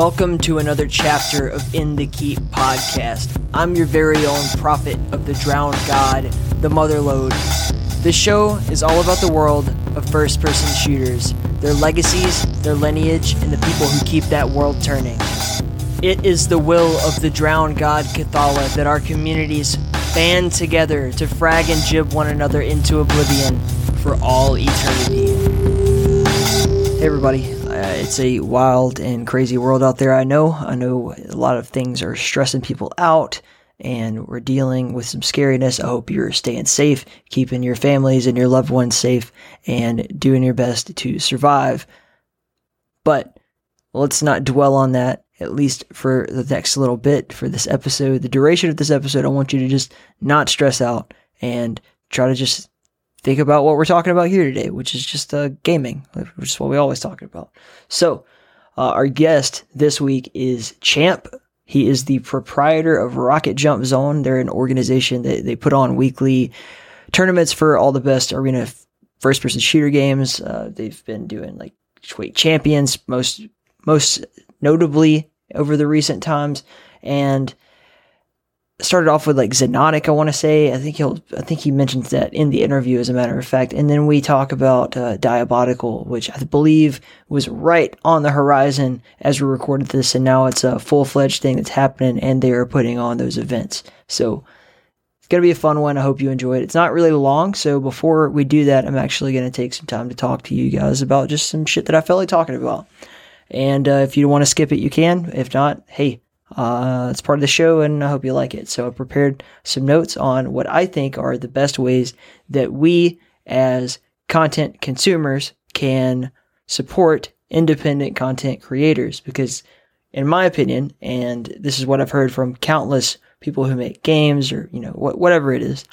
Welcome to another chapter of In the Keep podcast. I'm your very own prophet of the drowned god, the Motherload. This show is all about the world of first person shooters, their legacies, their lineage, and the people who keep that world turning. It is the will of the drowned god Cathala that our communities band together to frag and gib one another into oblivion for all eternity. Hey, everybody. It's a wild and crazy world out there. I know. I know a lot of things are stressing people out, and we're dealing with some scariness. I hope you're staying safe, keeping your families and your loved ones safe, and doing your best to survive. But let's not dwell on that, at least for the next little bit for this episode. The duration of this episode, I want you to just not stress out and try to just think about what we're talking about here today, which is just uh, gaming, which is what we always talking about. So, uh, our guest this week is Champ. He is the proprietor of Rocket Jump Zone. They're an organization that they put on weekly tournaments for all the best arena first person shooter games. Uh, they've been doing like Quake Champions most most notably over the recent times, and started off with like Xonotic, I want to say. I think he'll, I think he mentions that in the interview, as a matter of fact. And then we talk about uh, Diabotical, which I believe was right on the horizon as we recorded this, and now it's a full fledged thing that's happening, and they are putting on those events. So it's gonna be a fun one. I hope you enjoy it. It's not really long, so before we do that, I'm actually gonna take some time to talk to you guys about just some shit that I felt like talking about. And uh, if you want to skip it, you can. If not, hey, uh, it's part of the show, and I hope you like it. So I prepared some notes on what I think are the best ways that we, as content consumers, can support independent content creators. Because, in my opinion, and this is what I've heard from countless people who make games or you know wh- whatever it is,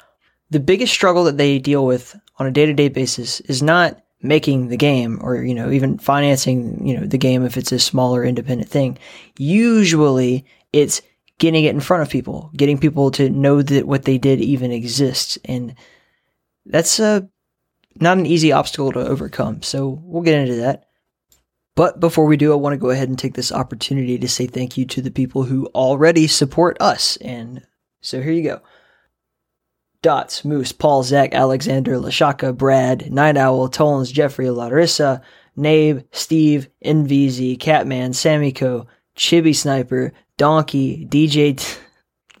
the biggest struggle that they deal with on a day-to-day basis is not making the game or you know even financing you know the game if it's a smaller independent thing. Usually it's getting it in front of people getting people to know that what they did even exists. And that's uh, not an easy obstacle to overcome. So we'll get into that. But before we do i want to go ahead and take this opportunity to say thank you to the people who already support us. And so here you go Dots, Moose, Paul, Zach, Alexander, Lashaka, Brad, Night Owl, Tollins, Jeffrey, Larissa, Nabe, Steve, NVZ, Catman, Samiko, Chibi Sniper, Donkey, DJ, T-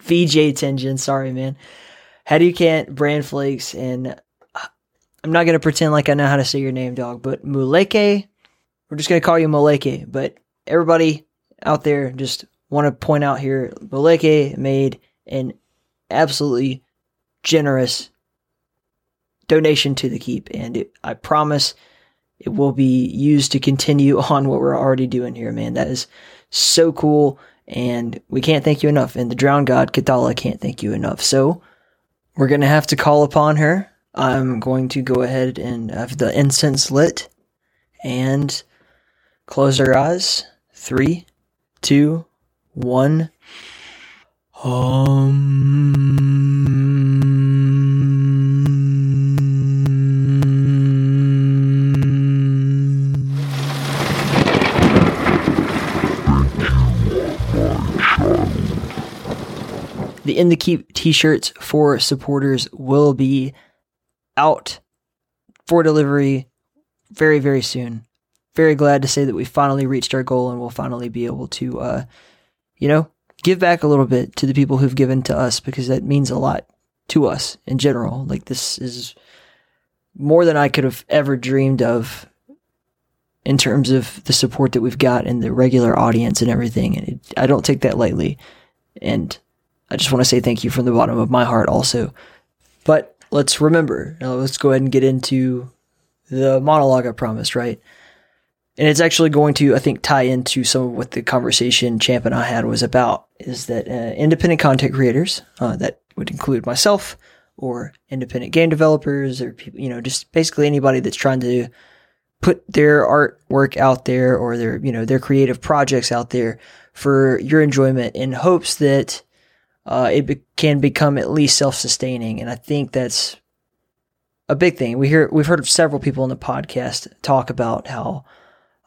VJ Tension, sorry man, Haducant, Brand Flakes, and uh, I'm not going to pretend like I know how to say your name, dog, but Muleke, we're just going to call you Muleke, but everybody out there just want to point out here, Muleke made an absolutely generous donation to the keep and it, i promise it will be used to continue on what we're already doing here man. That is so cool and we can't thank you enough and the drowned god Cathala can't thank you enough. So we're going to have to call upon her. I'm going to go ahead and have the incense lit and close our eyes. Three two one um the in the keep t-shirts for supporters will be out for delivery very very soon. Very glad to say that we finally reached our goal and we'll finally be able to uh you know give back a little bit to the people who've given to us because that means a lot to us in general like this is more than i could have ever dreamed of in terms of the support that we've got and the regular audience and everything and it, i don't take that lightly and I just want to say thank you from the bottom of my heart also. But let's remember, now let's go ahead and get into the monologue I promised, right? And it's actually going to, I think, tie into some of what the conversation Champ and I had was about. Is that uh, independent content creators, uh, that would include myself, or independent game developers, or people, you know, just basically anybody that's trying to put their artwork out there or their, you know, their creative projects out there for your enjoyment in hopes that uh, it be- can become at least self-sustaining. And I think that's a big thing. We hear we've heard several people in the podcast talk about how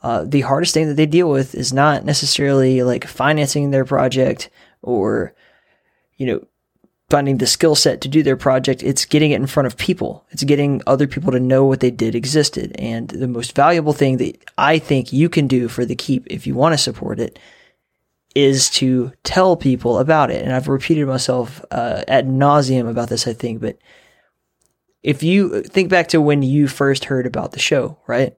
uh, the hardest thing that they deal with is not necessarily like financing their project or, you know, finding the skill set to do their project. It's getting it in front of people. It's getting other people to know what they did existed. And the most valuable thing that I think you can do for the keep if you want to support it is to tell people about it. And I've repeated myself uh, ad nauseum about this, I think. But if you think back to when you first heard about the show, right?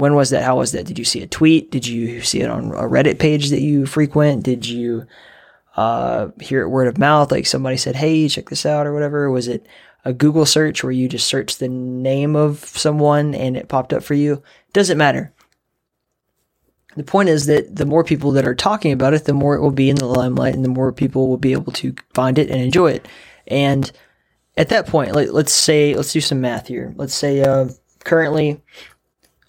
When was that? How was that? Did you see a tweet? Did you see it on a Reddit page that you frequent? Did you uh, hear it word of mouth? Like somebody said, hey, check this out or whatever? Was it a Google search where you just searched the name of someone and it popped up for you? Doesn't matter. The point is that the more people that are talking about it, the more it will be in the limelight and the more people will be able to find it and enjoy it. And at that point, let's say, let's do some math here. Let's say, uh, currently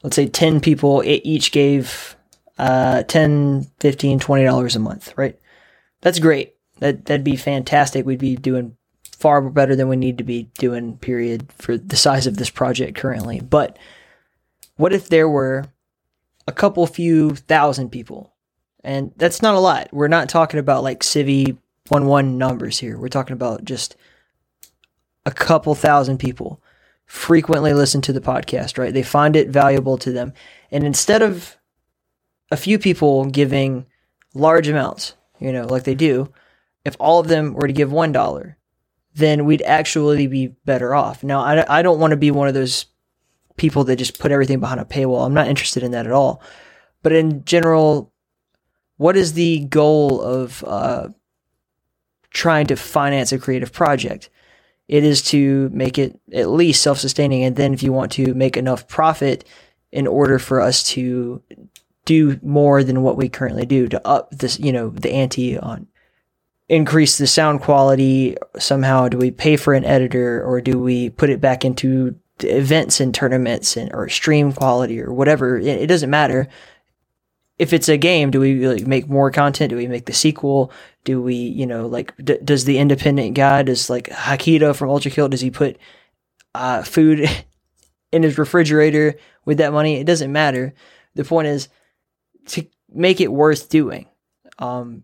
let's say 10 people each gave uh, 10 15 20 dollars a month right? That's great. That, that'd be fantastic. We'd be doing far better than we need to be doing period for the size of this project currently. But what if there were a couple few thousand people? And that's not a lot. We're not talking about like civi 1-1 numbers here. We're talking about just a couple thousand people frequently listen to the podcast, right? They find it valuable to them. And instead of a few people giving large amounts, you know, like they do, if all of them were to give $1, then we'd actually be better off. Now, I, I don't want to be one of those people that just put everything behind a paywall. I'm not interested in that at all. But in general, what is the goal of uh, trying to finance a creative project? It is to make it at least self sustaining. And then if you want to make enough profit in order for us to do more than what we currently do to up this, you know, the ante on increase the sound quality somehow. Do we pay for an editor or do we put it back into events and tournaments and or stream quality or whatever? It, it doesn't matter if it's a game, do we like make more content? Do we make the sequel? Do we, you know, like, d- does the independent guy, does like Hakita from Ultrakill, does he put uh, food in his refrigerator with that money? It doesn't matter. The point is to make it worth doing. Um,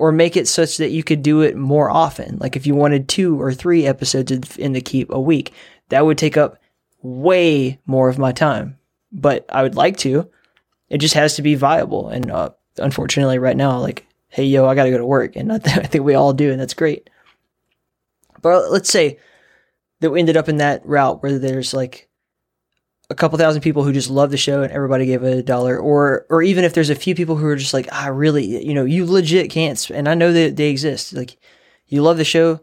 or make it such that you could do it more often. Like if you wanted two or three episodes in the keep a week, that would take up way more of my time. But I would like to. It just has to be viable. And uh, unfortunately, right now, like, hey, yo, I got to go to work. And I, th- I think we all do, and that's great. But let's say that we ended up in that route where there's like a couple thousand people who just love the show and everybody gave a dollar or or even if there's a few people who are just like I really you know you legit can't and I know that they exist like you love the show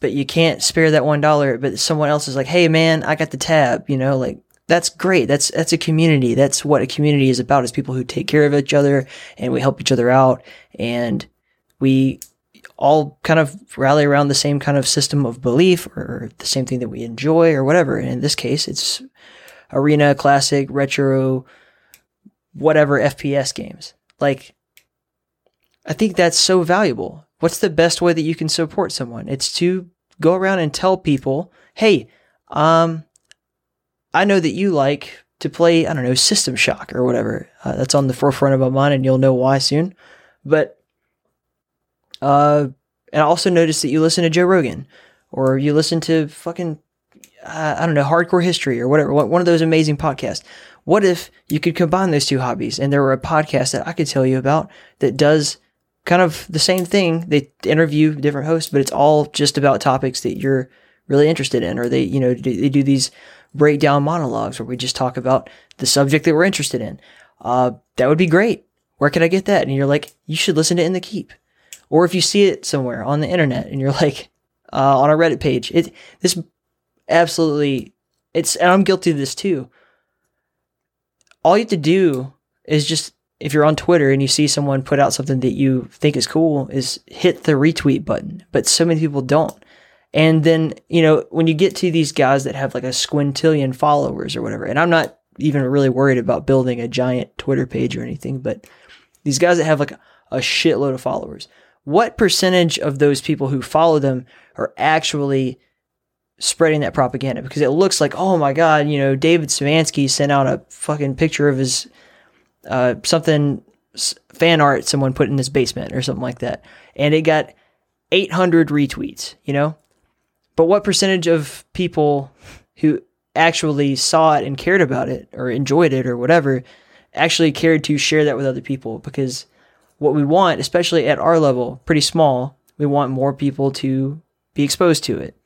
but you can't spare that one dollar but someone else is like hey man I got the tab you know like that's great. That's that's a community. That's what a community is about. Is people who take care of each other and we help each other out and we all kind of rally around the same kind of system of belief or the same thing that we enjoy or whatever. And in this case, it's arena, classic, retro, whatever FPS games. Like I think that's so valuable. What's the best way that you can support someone? It's to go around and tell people, "Hey, um I know that you like to play, I don't know, System Shock or whatever. Uh, that's on the forefront of my mind, and you'll know why soon. But, uh, and I also noticed that you listen to Joe Rogan, or you listen to fucking, uh, I don't know, Hardcore History or whatever, one of those amazing podcasts. What if you could combine those two hobbies and there were a podcast that I could tell you about that does kind of the same thing? They interview different hosts, but it's all just about topics that you're really interested in, or they, you know, they do these breakdown monologues where we just talk about the subject that we're interested in. Uh, that would be great. Where can I get that? And you're like, you should listen to In the Keep. Or if you see it somewhere on the internet and you're like, uh, on a Reddit page, it, this absolutely, it's, and I'm guilty of this too. All you have to do is just, if you're on Twitter and you see someone put out something that you think is cool, is hit the retweet button. But so many people don't. And then, you know, when you get to these guys that have like a squintillion followers or whatever, and I'm not even really worried about building a giant Twitter page or anything, but these guys that have like a shitload of followers, what percentage of those people who follow them are actually spreading that propaganda because it looks like, oh my God, you know, David Szymanski sent out a fucking picture of his uh, something fan art someone put in his basement or something like that. And it got 800 retweets, you know? But what percentage of people who actually saw it and cared about it or enjoyed it or whatever actually cared to share that with other people? Because what we want, especially at our level, pretty small, we want more people to be exposed to it.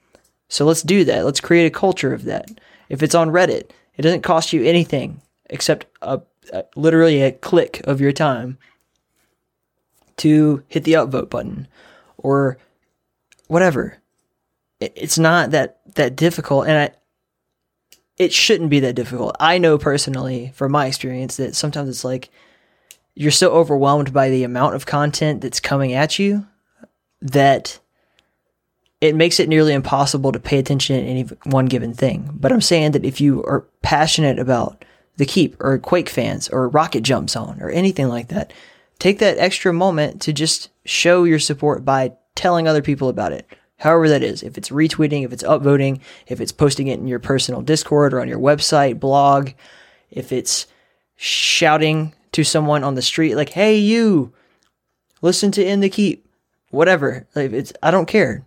So let's do that. Let's create a culture of that. If it's on Reddit, it doesn't cost you anything except a, a literally a click of your time to hit the upvote button or whatever. It's not that that difficult, and I it shouldn't be that difficult. I know personally from my experience that sometimes it's like you're so overwhelmed by the amount of content that's coming at you that it makes it nearly impossible to pay attention to any one given thing. But I'm saying that if you are passionate about the Keep or Quake fans or Rocket Jump Zone or anything like that, take that extra moment to just show your support by telling other people about it. However that is, if it's retweeting, if it's upvoting, if it's posting it in your personal Discord or on your website, blog, if it's shouting to someone on the street like, "Hey you, listen to In the Keep." Whatever. Like it's I don't care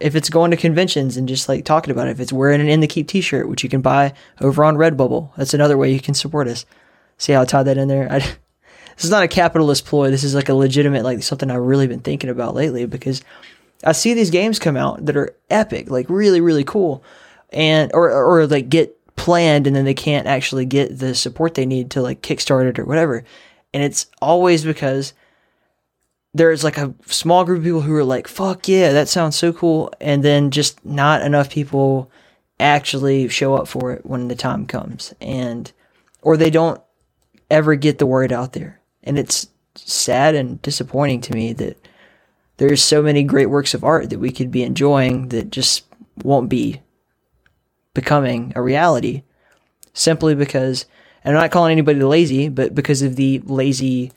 if it's going to conventions and just like talking about it, if it's wearing an in the keep t-shirt, which you can buy over on Redbubble, that's another way you can support us. See how I tied that in there? I, this is not a capitalist ploy. This is like a legitimate, like something I've really been thinking about lately because I see these games come out that are epic, like really, really cool and, or, or like get planned and then they can't actually get the support they need to like kickstart it or whatever. And it's always because there's like a small group of people who are like, fuck yeah, that sounds so cool. And then just not enough people actually show up for it when the time comes. And, or they don't ever get the word out there. And it's sad and disappointing to me that there's so many great works of art that we could be enjoying that just won't be becoming a reality simply because, and I'm not calling anybody lazy, but because of the lazy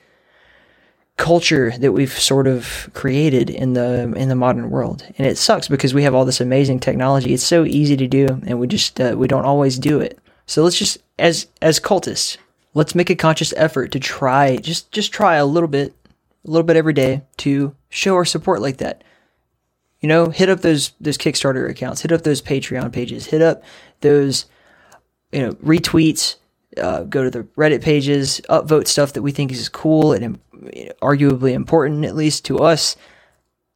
culture that we've sort of created in the in the modern world. And it sucks because we have all this amazing technology. It's so easy to do and we just uh, we don't always do it. So let's just as as cultists let's make a conscious effort to try just just try a little bit a little bit every day to show our support like that you know hit up those those kickstarter accounts hit up those patreon pages hit up those you know retweets uh, go to the Reddit pages, upvote stuff that we think is cool and arguably important, at least to us.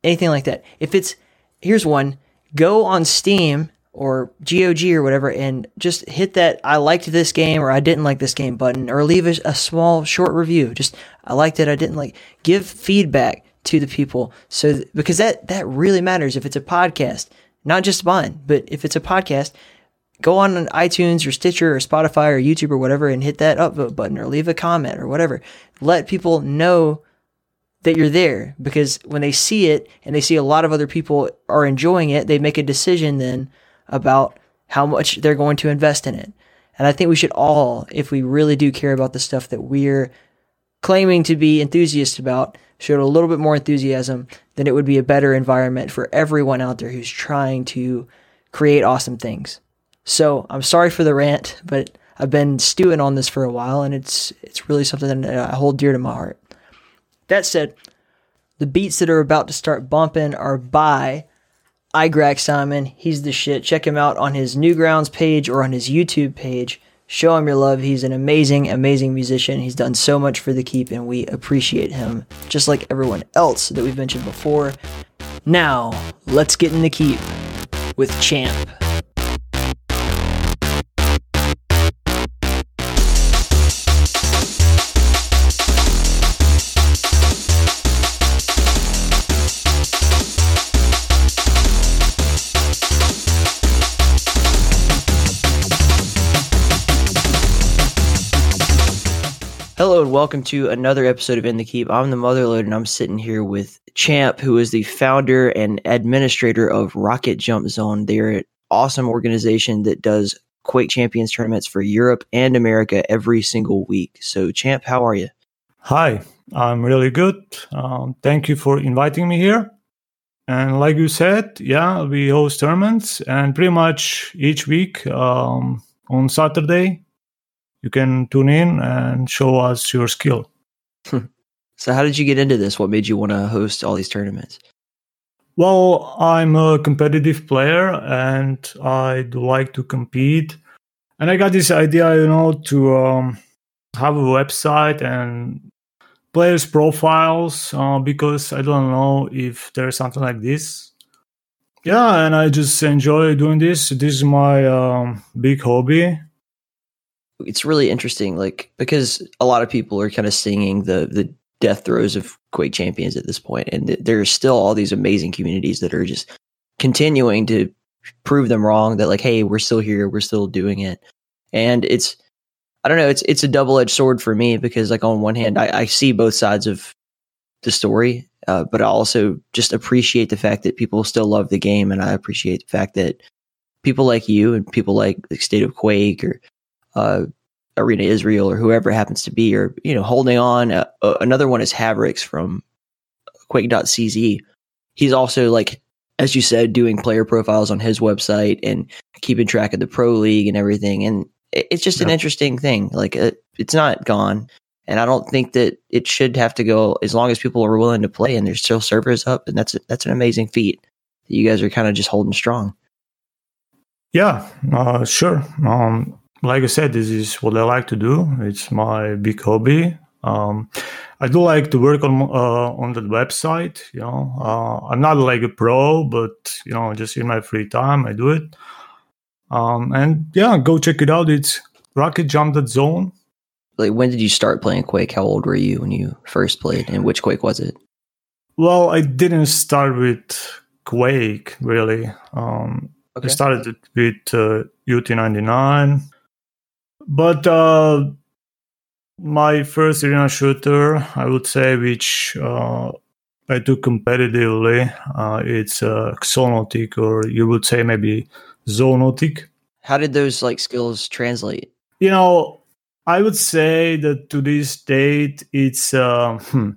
Anything like that. If it's, here's one go on Steam or GOG or whatever and just hit that I liked this game or I didn't like this game button or leave a, a small short review. Just I liked it, I didn't like. Give feedback to the people so th- because that that really matters if it's a podcast, not just mine, but if it's a podcast, go on iTunes or Stitcher or Spotify or YouTube or whatever and hit that upvote button or leave a comment or whatever. Let people know that you're there because when they see it and they see a lot of other people are enjoying it, they make a decision then about how much they're going to invest in it. And I think we should all, if we really do care about the stuff that we're claiming to be enthusiasts about, show a little bit more enthusiasm, then it would be a better environment for everyone out there who's trying to create awesome things. So I'm sorry for the rant, but I've been stewing on this for a while, and it's it's really something that I hold dear to my heart. That said, the beats that are about to start bumping are by Igrac Simon. He's the shit. Check him out on his Newgrounds page or on his YouTube page. Show him your love. He's an amazing, amazing musician. He's done so much for the keep, and we appreciate him, just like everyone else that we've mentioned before. Now, let's get in the keep with Champ. Welcome to another episode of In the Keep. I'm the Motherload and I'm sitting here with Champ, who is the founder and administrator of Rocket Jump Zone. They're an awesome organization that does Quake Champions tournaments for Europe and America every single week. So, Champ, how are you? Hi, I'm really good. Um, thank you for inviting me here. And like you said, yeah, we host tournaments, and pretty much each week um, on Saturday, you can tune in and show us your skill. so, how did you get into this? What made you want to host all these tournaments? Well, I'm a competitive player and I do like to compete. And I got this idea, you know, to um, have a website and players' profiles uh, because I don't know if there's something like this. Yeah, and I just enjoy doing this. This is my um, big hobby. It's really interesting, like because a lot of people are kind of singing the the death throes of Quake champions at this point, and th- there's still all these amazing communities that are just continuing to prove them wrong. That like, hey, we're still here, we're still doing it, and it's I don't know. It's it's a double edged sword for me because like on one hand, I, I see both sides of the story, uh, but I also just appreciate the fact that people still love the game, and I appreciate the fact that people like you and people like the State of Quake or uh, Arena Israel or whoever happens to be, or you know, holding on. Uh, uh another one is Havrix from Quake.cz. He's also like, as you said, doing player profiles on his website and keeping track of the pro league and everything. And it's just yeah. an interesting thing. Like it, uh, it's not gone, and I don't think that it should have to go as long as people are willing to play and there's still servers up, and that's that's an amazing feat that you guys are kind of just holding strong. Yeah, uh, sure. Um, like I said, this is what I like to do. It's my big hobby. Um, I do like to work on uh, on the website. You know, uh, I'm not like a pro, but you know, just in my free time, I do it. Um, and yeah, go check it out. It's Rocket Jump That Zone. Like, when did you start playing Quake? How old were you when you first played, and which Quake was it? Well, I didn't start with Quake really. Um, okay. I started with uh, UT99, but uh, my first arena shooter, I would say, which uh, I do competitively, uh, it's uh, Xonotic, or you would say maybe Zonotic. How did those like skills translate? You know, I would say that to this date, it's uh, hmm,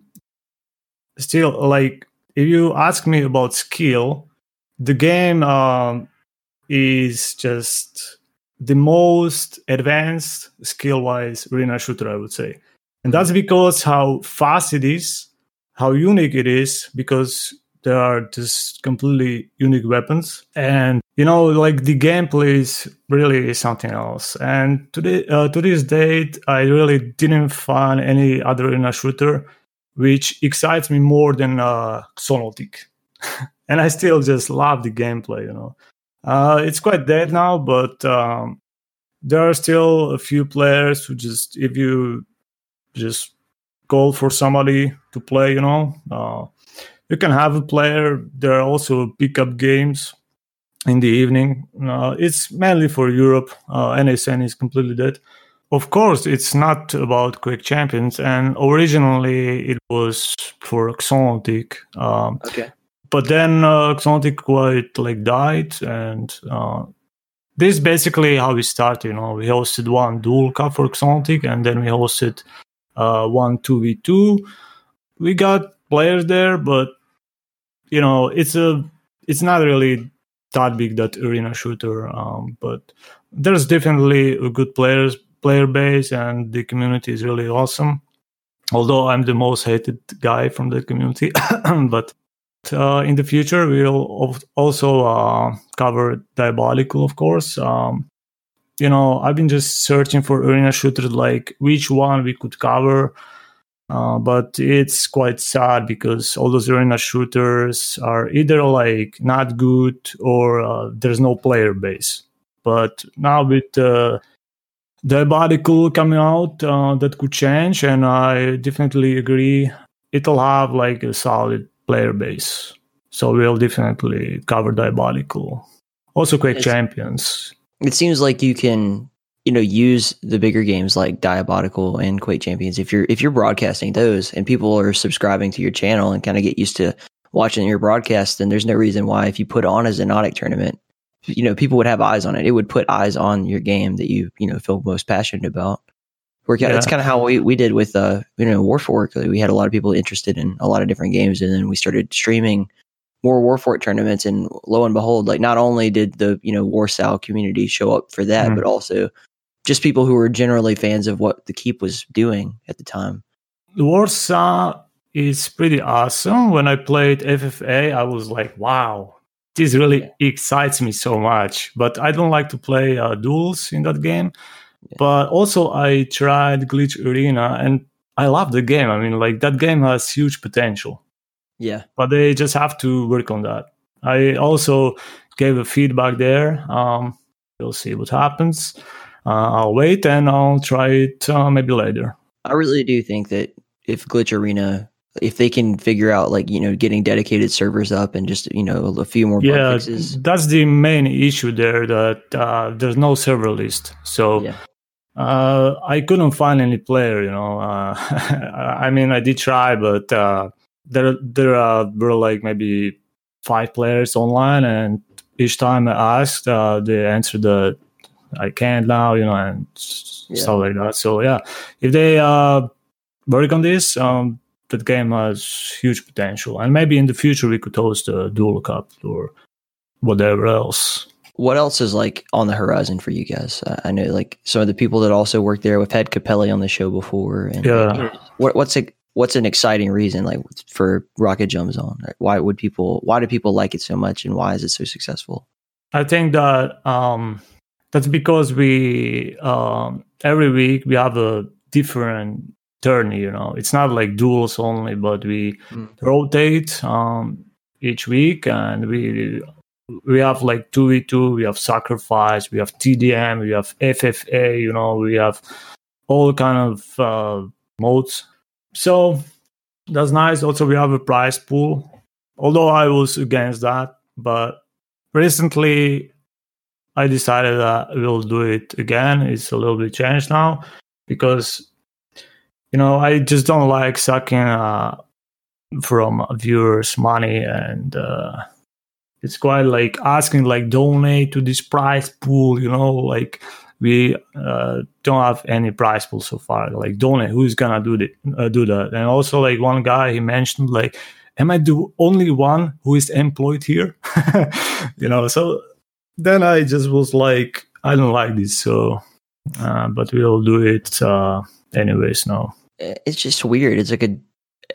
still like if you ask me about skill, the game um, is just the most advanced skill wise arena shooter, I would say. And that's because how fast it is, how unique it is, because there are just completely unique weapons. And you know, like the gameplay is really something else. And today, uh, to this date, I really didn't find any other arena shooter which excites me more than uh, and I still just love the gameplay. You know, uh, it's quite dead now, but um, there are still a few players who just, if you just call for somebody to play, you know, uh, you can have a player. There are also pickup games in the evening. Uh, it's mainly for Europe. Uh, NSN is completely dead. Of course, it's not about Quake Champions, and originally it was for Xonotic. Um, okay. But then uh, Xonotic quite like died, and uh, this is basically how we started. You know, we hosted one duel cup for Xonotic, and then we hosted uh, one two v two. We got players there, but you know, it's a it's not really that big that arena shooter. Um, but there's definitely a good players player base, and the community is really awesome. Although I'm the most hated guy from the community, but uh, in the future we'll also uh, cover Diabotical, of course. Um, you know, I've been just searching for arena shooters, like which one we could cover uh, but it's quite sad because all those arena shooters are either like not good or uh, there's no player base. But now with uh, Diabotical coming out, uh, that could change, and I definitely agree. It'll have like a solid player base, so we'll definitely cover Diabotical. Also, Quake it's, Champions. It seems like you can you know use the bigger games like Diabotical and quake champions if you're if you're broadcasting those and people are subscribing to your channel and kind of get used to watching your broadcast then there's no reason why if you put on a Xonotic tournament you know people would have eyes on it it would put eyes on your game that you you know feel most passionate about work out. Yeah. It's kind of how we, we did with uh you know Warfork. We had a lot of people interested in a lot of different games, and then we started streaming more Warfork tournaments, and lo and behold, like not only did the you know Warsow community show up for that, Mhm. but also just people who were generally fans of what the Keep was doing at the time. Warsow is pretty awesome. When I played FFA, I was like, wow, this really excites me so much. But I don't like to play uh, duels in that game. Yeah. But also, I tried Glitch Arena and I love the game. I mean, like, that game has huge potential, Yeah, but they just have to work on that. I also gave a feedback there. Um, we'll see what happens. Uh, I'll wait and I'll try it uh, maybe later. I really do think that if Glitch Arena, if they can figure out like you know getting dedicated servers up and just you know a few more yeah fixes, that's the main issue there that uh, there's no server list so Yeah. Uh, i couldn't find any player you know uh, i mean i did try but uh, there there uh, were like maybe five players online and each time i asked uh, they answered that i can't now you know and Yeah. stuff like that. So yeah if they uh, work on this um, that game has huge potential. And maybe in the future we could host a duel cup or whatever else what else is like on the horizon for you guys? I know like some of the people that also work there. We've had Capelli on the show before, and Yeah. what, what's a what's an exciting reason like for Rocket Jump Zone? Like, Why would people? Why do people like it so much, and why is it so successful? i think that um, that's because we um, every week we have a different turn you know it's not like duels only but we Mm. rotate um, each week and we we have like 2v2 we have sacrifice we have tdm we have ffa you know we have all kind of uh, modes. So that's nice. Also we have a prize pool. Although i was against that but recently i decided that we'll do it again. It's a little bit changed now because you know i just don't like sucking uh, from viewers money and uh, it's quite like asking like donate to this prize pool you know like we uh, don't have any prize pool so far. Like donate. Who's gonna do that uh, do that? And also like one guy he mentioned like am i the only one who is employed here? You know so then i just was like i don't like this so uh, but we'll do it uh, anyways now. It's just weird. It's like a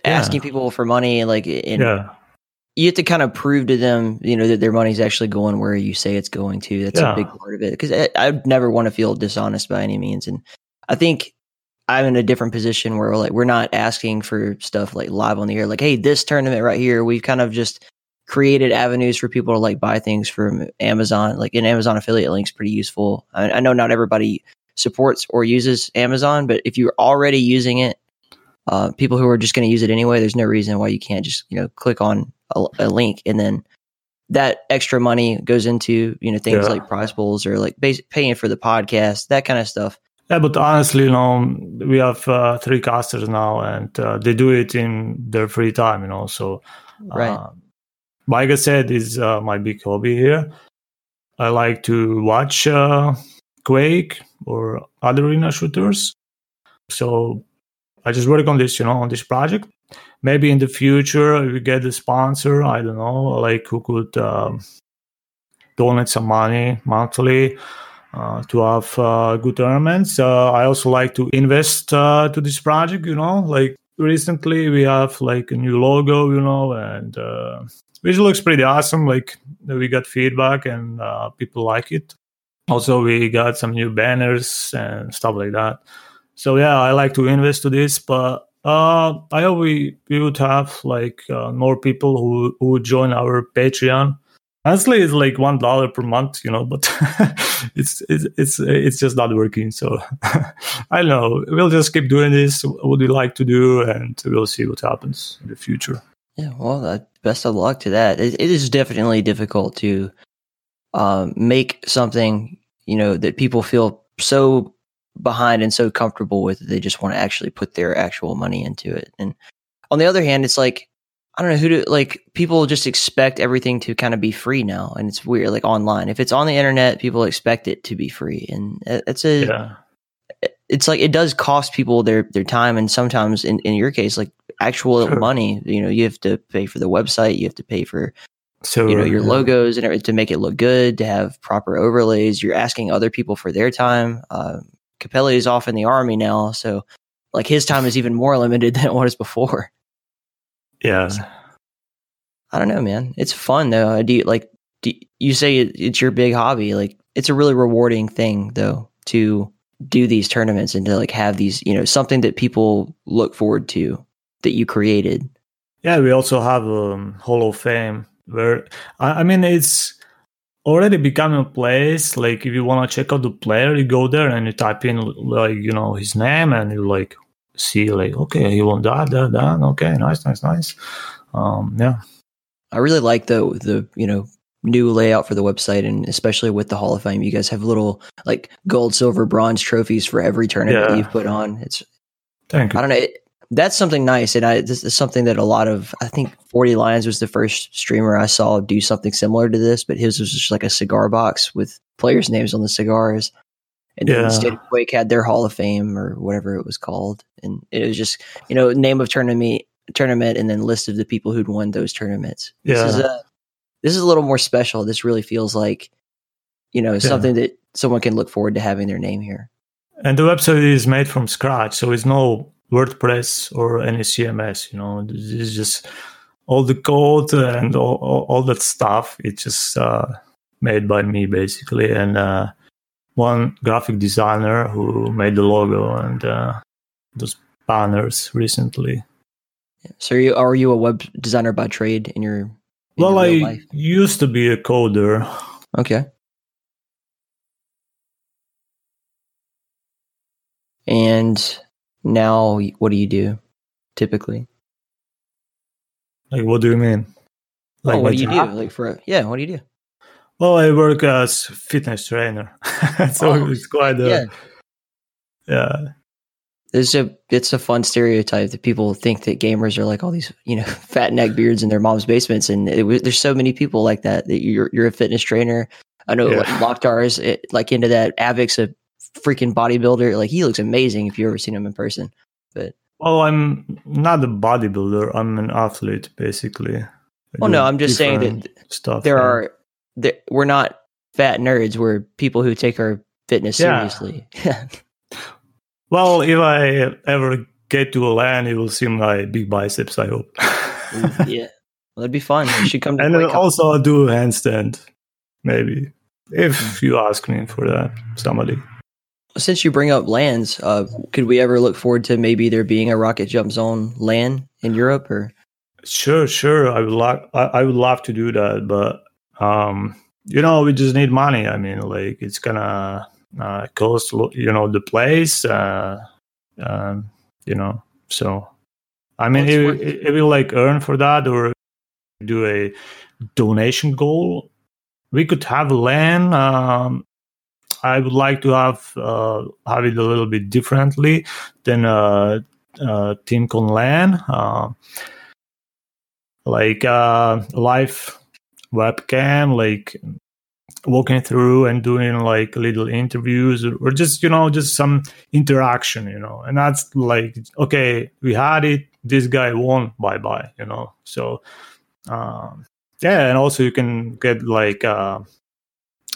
asking people for money, like and yeah you have to kind of prove to them, you know, that their money's actually going where you say it's going to. That's Yeah. a big part of it because I, eh, I'd never want to feel dishonest by any means. And I think I'm in a different position where we're like we're not asking for stuff like live on the air, like, hey, this tournament right here, we've kind of just created avenues for people to like buy things from Amazon. Like an Amazon affiliate link's pretty useful. I, I know not everybody supports or uses Amazon, but if you're already using it, uh, people who are just going to use it anyway, there's no reason why you can't just you know click on a, a link and then that extra money goes into you know things Yeah. like prize pools or like basic paying for the podcast, that kind of stuff. Yeah, but honestly, you know, we have uh, three casters now, and uh, they do it in their free time, you know. So, Right. uh, like I said, is uh, my big hobby here. I like to watch uh, Quake or other arena shooters. So, I just work on this, you know, on this project. Maybe in the future, we get a sponsor, I don't know, like who could um, donate some money monthly uh, to have uh, good tournaments. Uh, I also like to invest uh, to this project. You know, like recently we have like a new logo. You know, and uh, which looks pretty awesome. Like we got feedback and uh, people like it. Also, we got some new banners and stuff like that. So yeah, I like to invest to this, but uh, I hope we, we would have like uh, more people who who would join our Patreon. Honestly it's like one dollar per month you know but it's it's it's it's just not working. So i don't know. We'll just keep doing this what we like to do and we'll see what happens in the future. Yeah, well, uh, best of luck to that. It, it is definitely difficult to um, make something you know that people feel so behind and so comfortable with that they just want to actually put their actual money into it. And on the other hand, it's like I don't know who to like. People just expect everything to kind of be free now, and it's weird. Like online, if it's on the internet, people expect it to be free, and it's a yeah it's like it does cost people their their time and sometimes in, in your case like actual Sure. money you know you have to pay for the website you have to pay for So you know your yeah. logos and everything to make it look good, to have proper overlays. You're asking other people for their time. Uh, Capelli is off in the army now, so like his time is even more limited than it was before. Yeah. I don't know, man. It's fun though. Do you, like do you say it, it's your big hobby? Like it's a really rewarding thing though to do these tournaments and to like have these, you know, something that people look forward to that you created. Yeah, we also have a um, Hall of Fame where I, I mean it's already becoming a place. Like if you want to check out the player, you go there and you type in like you know his name and you like see like okay he won that that that okay nice nice nice. Um, yeah, I really like the the you know new layout for the website and especially with the Hall of Fame. You guys have little like gold, silver, bronze trophies for every tournament Yeah. you've put on. It's thank you. I don't know. It, that's something nice, and I this is something that a lot of I think Forty Lions was the first streamer I saw do something similar to this, but his was just like a cigar box with players' names on the cigars. And then Yeah. the State of Quake had their Hall of Fame or whatever it was called, and it was just you know name of tournament tournament and then list of the people who'd won those tournaments. This is Yeah. a this is a little more special. This really feels like you know something that someone can look forward to having their name here. And the website is made from scratch, so it's no WordPress or any CMS. You know, this is just all the code and all, all, all that stuff. It's just uh, made by me basically, and uh, one graphic designer who made the logo and uh, those banners recently. So are you are you a web designer by trade in your in Well, your I life? used to be a coder. Okay. And now, what do you do typically? Like, what do you mean? oh, what do you job? do? Like for yeah, what do you do? Well, I work as fitness trainer, so Oh, it's quite a yeah, yeah. it's a it's a fun stereotype that people think that gamers are like all these you know fat neck beards in their mom's basements, and it, there's so many people like that. That you're you're a fitness trainer. I know Yeah. like Locktar is it, like into that. Avic's a freaking bodybuilder. Like he looks amazing if you ever seen him in person. But well, I'm not a bodybuilder. I'm an athlete, basically. I Well, no, I'm just saying that stuff. there yeah. are there, we're not fat nerds. We're people who take our fitness Yeah. seriously. Well, if I ever get to a LAN, you will see my big biceps. I hope. Mm, yeah, well, that'd be fun. You should come to and then also I'll do a handstand, maybe if mm. you ask me for that. Somebody. Since you bring up LANs, uh, could we ever look forward to maybe there being a rocket jump zone LAN in Europe? Or Sure, sure. I would like. I, I would love to do that, but um, you know, we just need money. I mean, like it's gonna uh, cost. You know, the place. Uh, um, you know, so I mean, Well, if, it's worth- if we like earn for that or do a donation goal, we could have LAN. Um, I would like to have uh, have it a little bit differently than uh, uh, Team Con LAN. Uh, like uh, live webcam, like walking through and doing like little interviews or, or just you know just some interaction, you know. And that's like okay, we had it. This guy won. Bye bye. You know. So um, yeah, and also you can get like uh,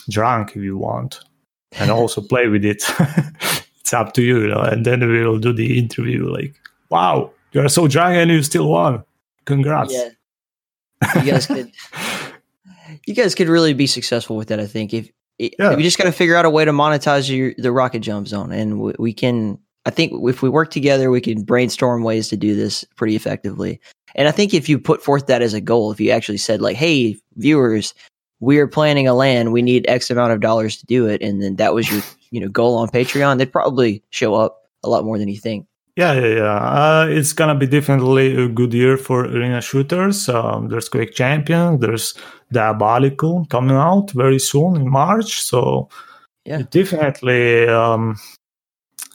drunk if you want, and also play with it. it's up to you, you know. And then we will do the interview. Like, wow, you are so drunk and you still won. Congrats. yeah, you guys could you guys could really be successful with that. I think if, Yeah. we just got to figure out a way to monetize your, the rocket jump zone, and we, we can. I think if we work together, we can brainstorm ways to do this pretty effectively. And I think if you put forth that as a goal, if you actually said like, "Hey, viewers, we are planning a LAN. We need X amount of dollars to do it," and then that was your you know goal on Patreon, they'd probably show up a lot more than you think. Yeah, yeah, yeah. Uh, it's gonna be definitely a good year for arena shooters. Um, there's Quake Champion, there's Diabotical coming out very soon in March. So Yeah. definitely um,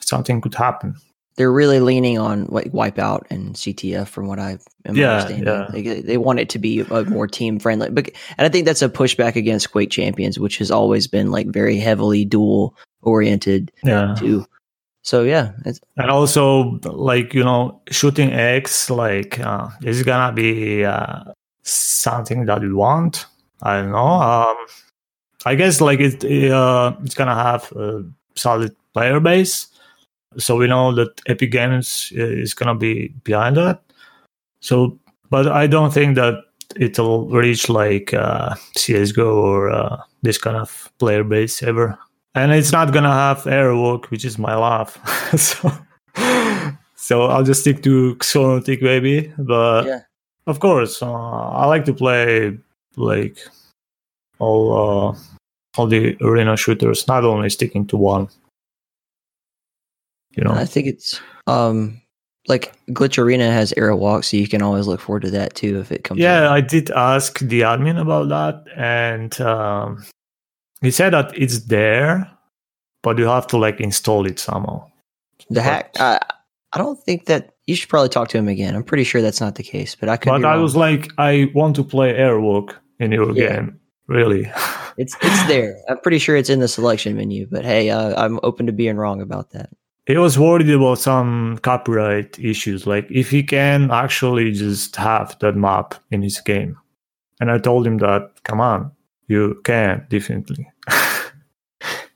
something could happen. They're really leaning on like Wipeout and CTF, from what I am Yeah, understanding. yeah. They, they want it to be a more team friendly, but and I think that's a pushback against Quake Champions, which has always been like very heavily duel oriented Yeah. too. So yeah, it's, And also, like you know, shooting X, like uh, it's gonna be uh, something that we want. I don't know. Um, I guess like it, uh, it's gonna have a solid player base, so we know that Epic Games is gonna be behind that. So, but I don't think that it'll reach like uh, CS:GO or uh, this kind of player base ever. And it's not gonna have Aerowalk, which is my love. so, so I'll just stick to Xonotic maybe. But Yeah. of course, uh, I like to play like all uh, all the arena shooters, not only sticking to one. You know, I think it's um like Glitch Arena has Aerowalk, so you can always look forward to that too if it comes. yeah, out. I did ask the admin about that, and um, he said that it's there, but you have to like install it somehow. the hack. I I don't think that you should probably talk to him again. I'm pretty sure that's not the case, but I could. But I was like, I want to play Aerowalk in your Yeah. game, really. It's it's there. I'm pretty sure it's in the selection menu. But hey, uh, I'm open to being wrong about that. He was worried about some copyright issues like if he can actually just have that map in his game and i told him that come on you can definitely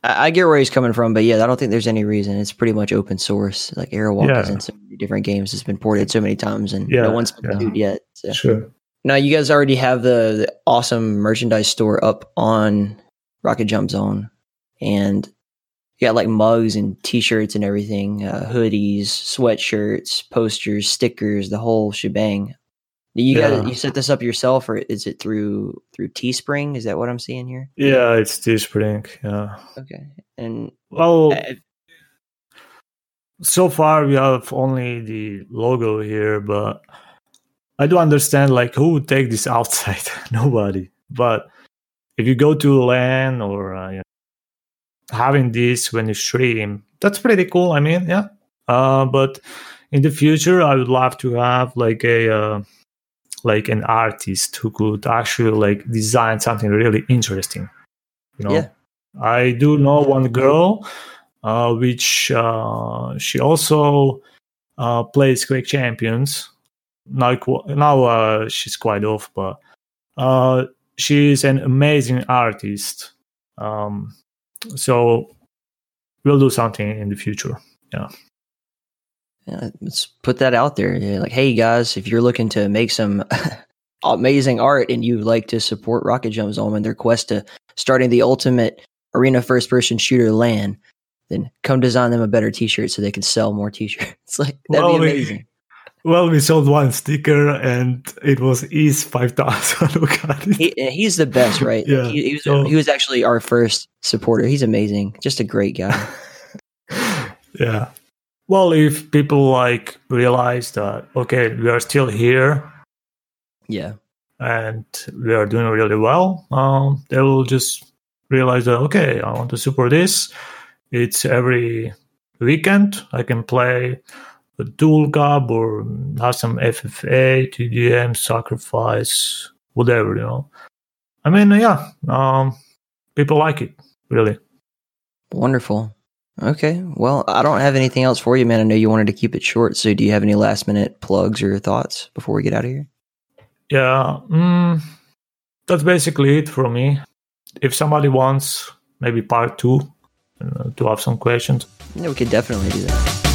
I, get where he's coming from, but yeah, I don't think there's any reason. It's pretty much open source. Like Aerowalk is Yeah. in so many different games. It's been ported so many times, and Yeah, no one's been yeah. sued yet. So. sure Now you guys already have the, the awesome merchandise store up on Rocket Jump Zone, and you got like mugs and T-shirts and everything, uh, hoodies, sweatshirts, posters, stickers, the whole shebang. Do you Yeah. guys you set this up yourself, or is it through through Teespring? Is that what I'm seeing here? yeah it's Teespring yeah Okay, and well uh, so far we have only the logo here but i do understand like who would take this outside nobody but if you go to LAN or uh, you having this when you stream that's pretty cool i mean yeah uh, but in the future i would love to have like a uh, like an artist who could actually like design something really interesting you know Yeah. i do know one girl uh, which uh, she also uh, plays Quake Champions. Now, now uh, she's quite off, but uh, she's an amazing artist. Um, so we'll do something in the future. yeah, let's put that out there. Yeah, like, hey guys, if you're looking to make some amazing art and you like to support Rocket Jump Zone and their quest to starting the ultimate arena first person shooter LAN, then come design them a better T-shirt so they can sell more T-shirts. It's like that'd Well, be amazing. Well, we sold one sticker and it was East 5000. Look at. He, he's the best, right? Yeah. He, he was So- he was actually our first supporter. He's amazing, just a great guy. yeah. Well, if people like realize that, okay, we are still here yeah, and we are doing really well, um, they will just realize that okay, I want to support this. It's every weekend. I can play cup or have some FFA, TDM, sacrifice, whatever you know. I mean, yeah, um, people like it really. wonderful. Okay, well, I don't have anything else for you, man. I know you wanted to keep it short, so do you have any last minute plugs or thoughts before we get out of here? Yeah, mm, that's basically it for me. If somebody wants maybe part two uh, to have some questions, Yeah, we could definitely do that.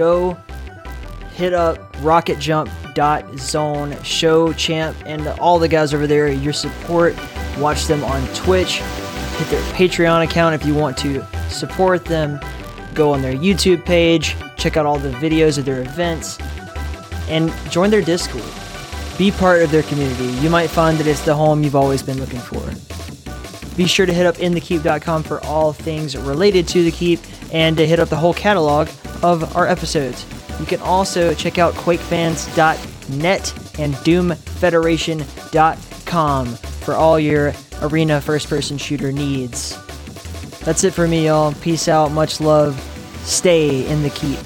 Go hit up rocketjump.zone, show Ch4mp, and all the guys over there your support. Watch them on Twitch, hit their Patreon account if you want to support them. Go on their YouTube page, check out all the videos of their events, and join their Discord. Be part of their community. You might find that it's the home you've always been looking for. Be sure to hit up inthekeep.com for all things related to the Keep and to hit up the whole catalog of our episodes. You can also check out QuakeFans.net and DoomFederation.com for all your arena first person shooter needs. That's it for me, y'all. Peace out. Much love. Stay in the Keep.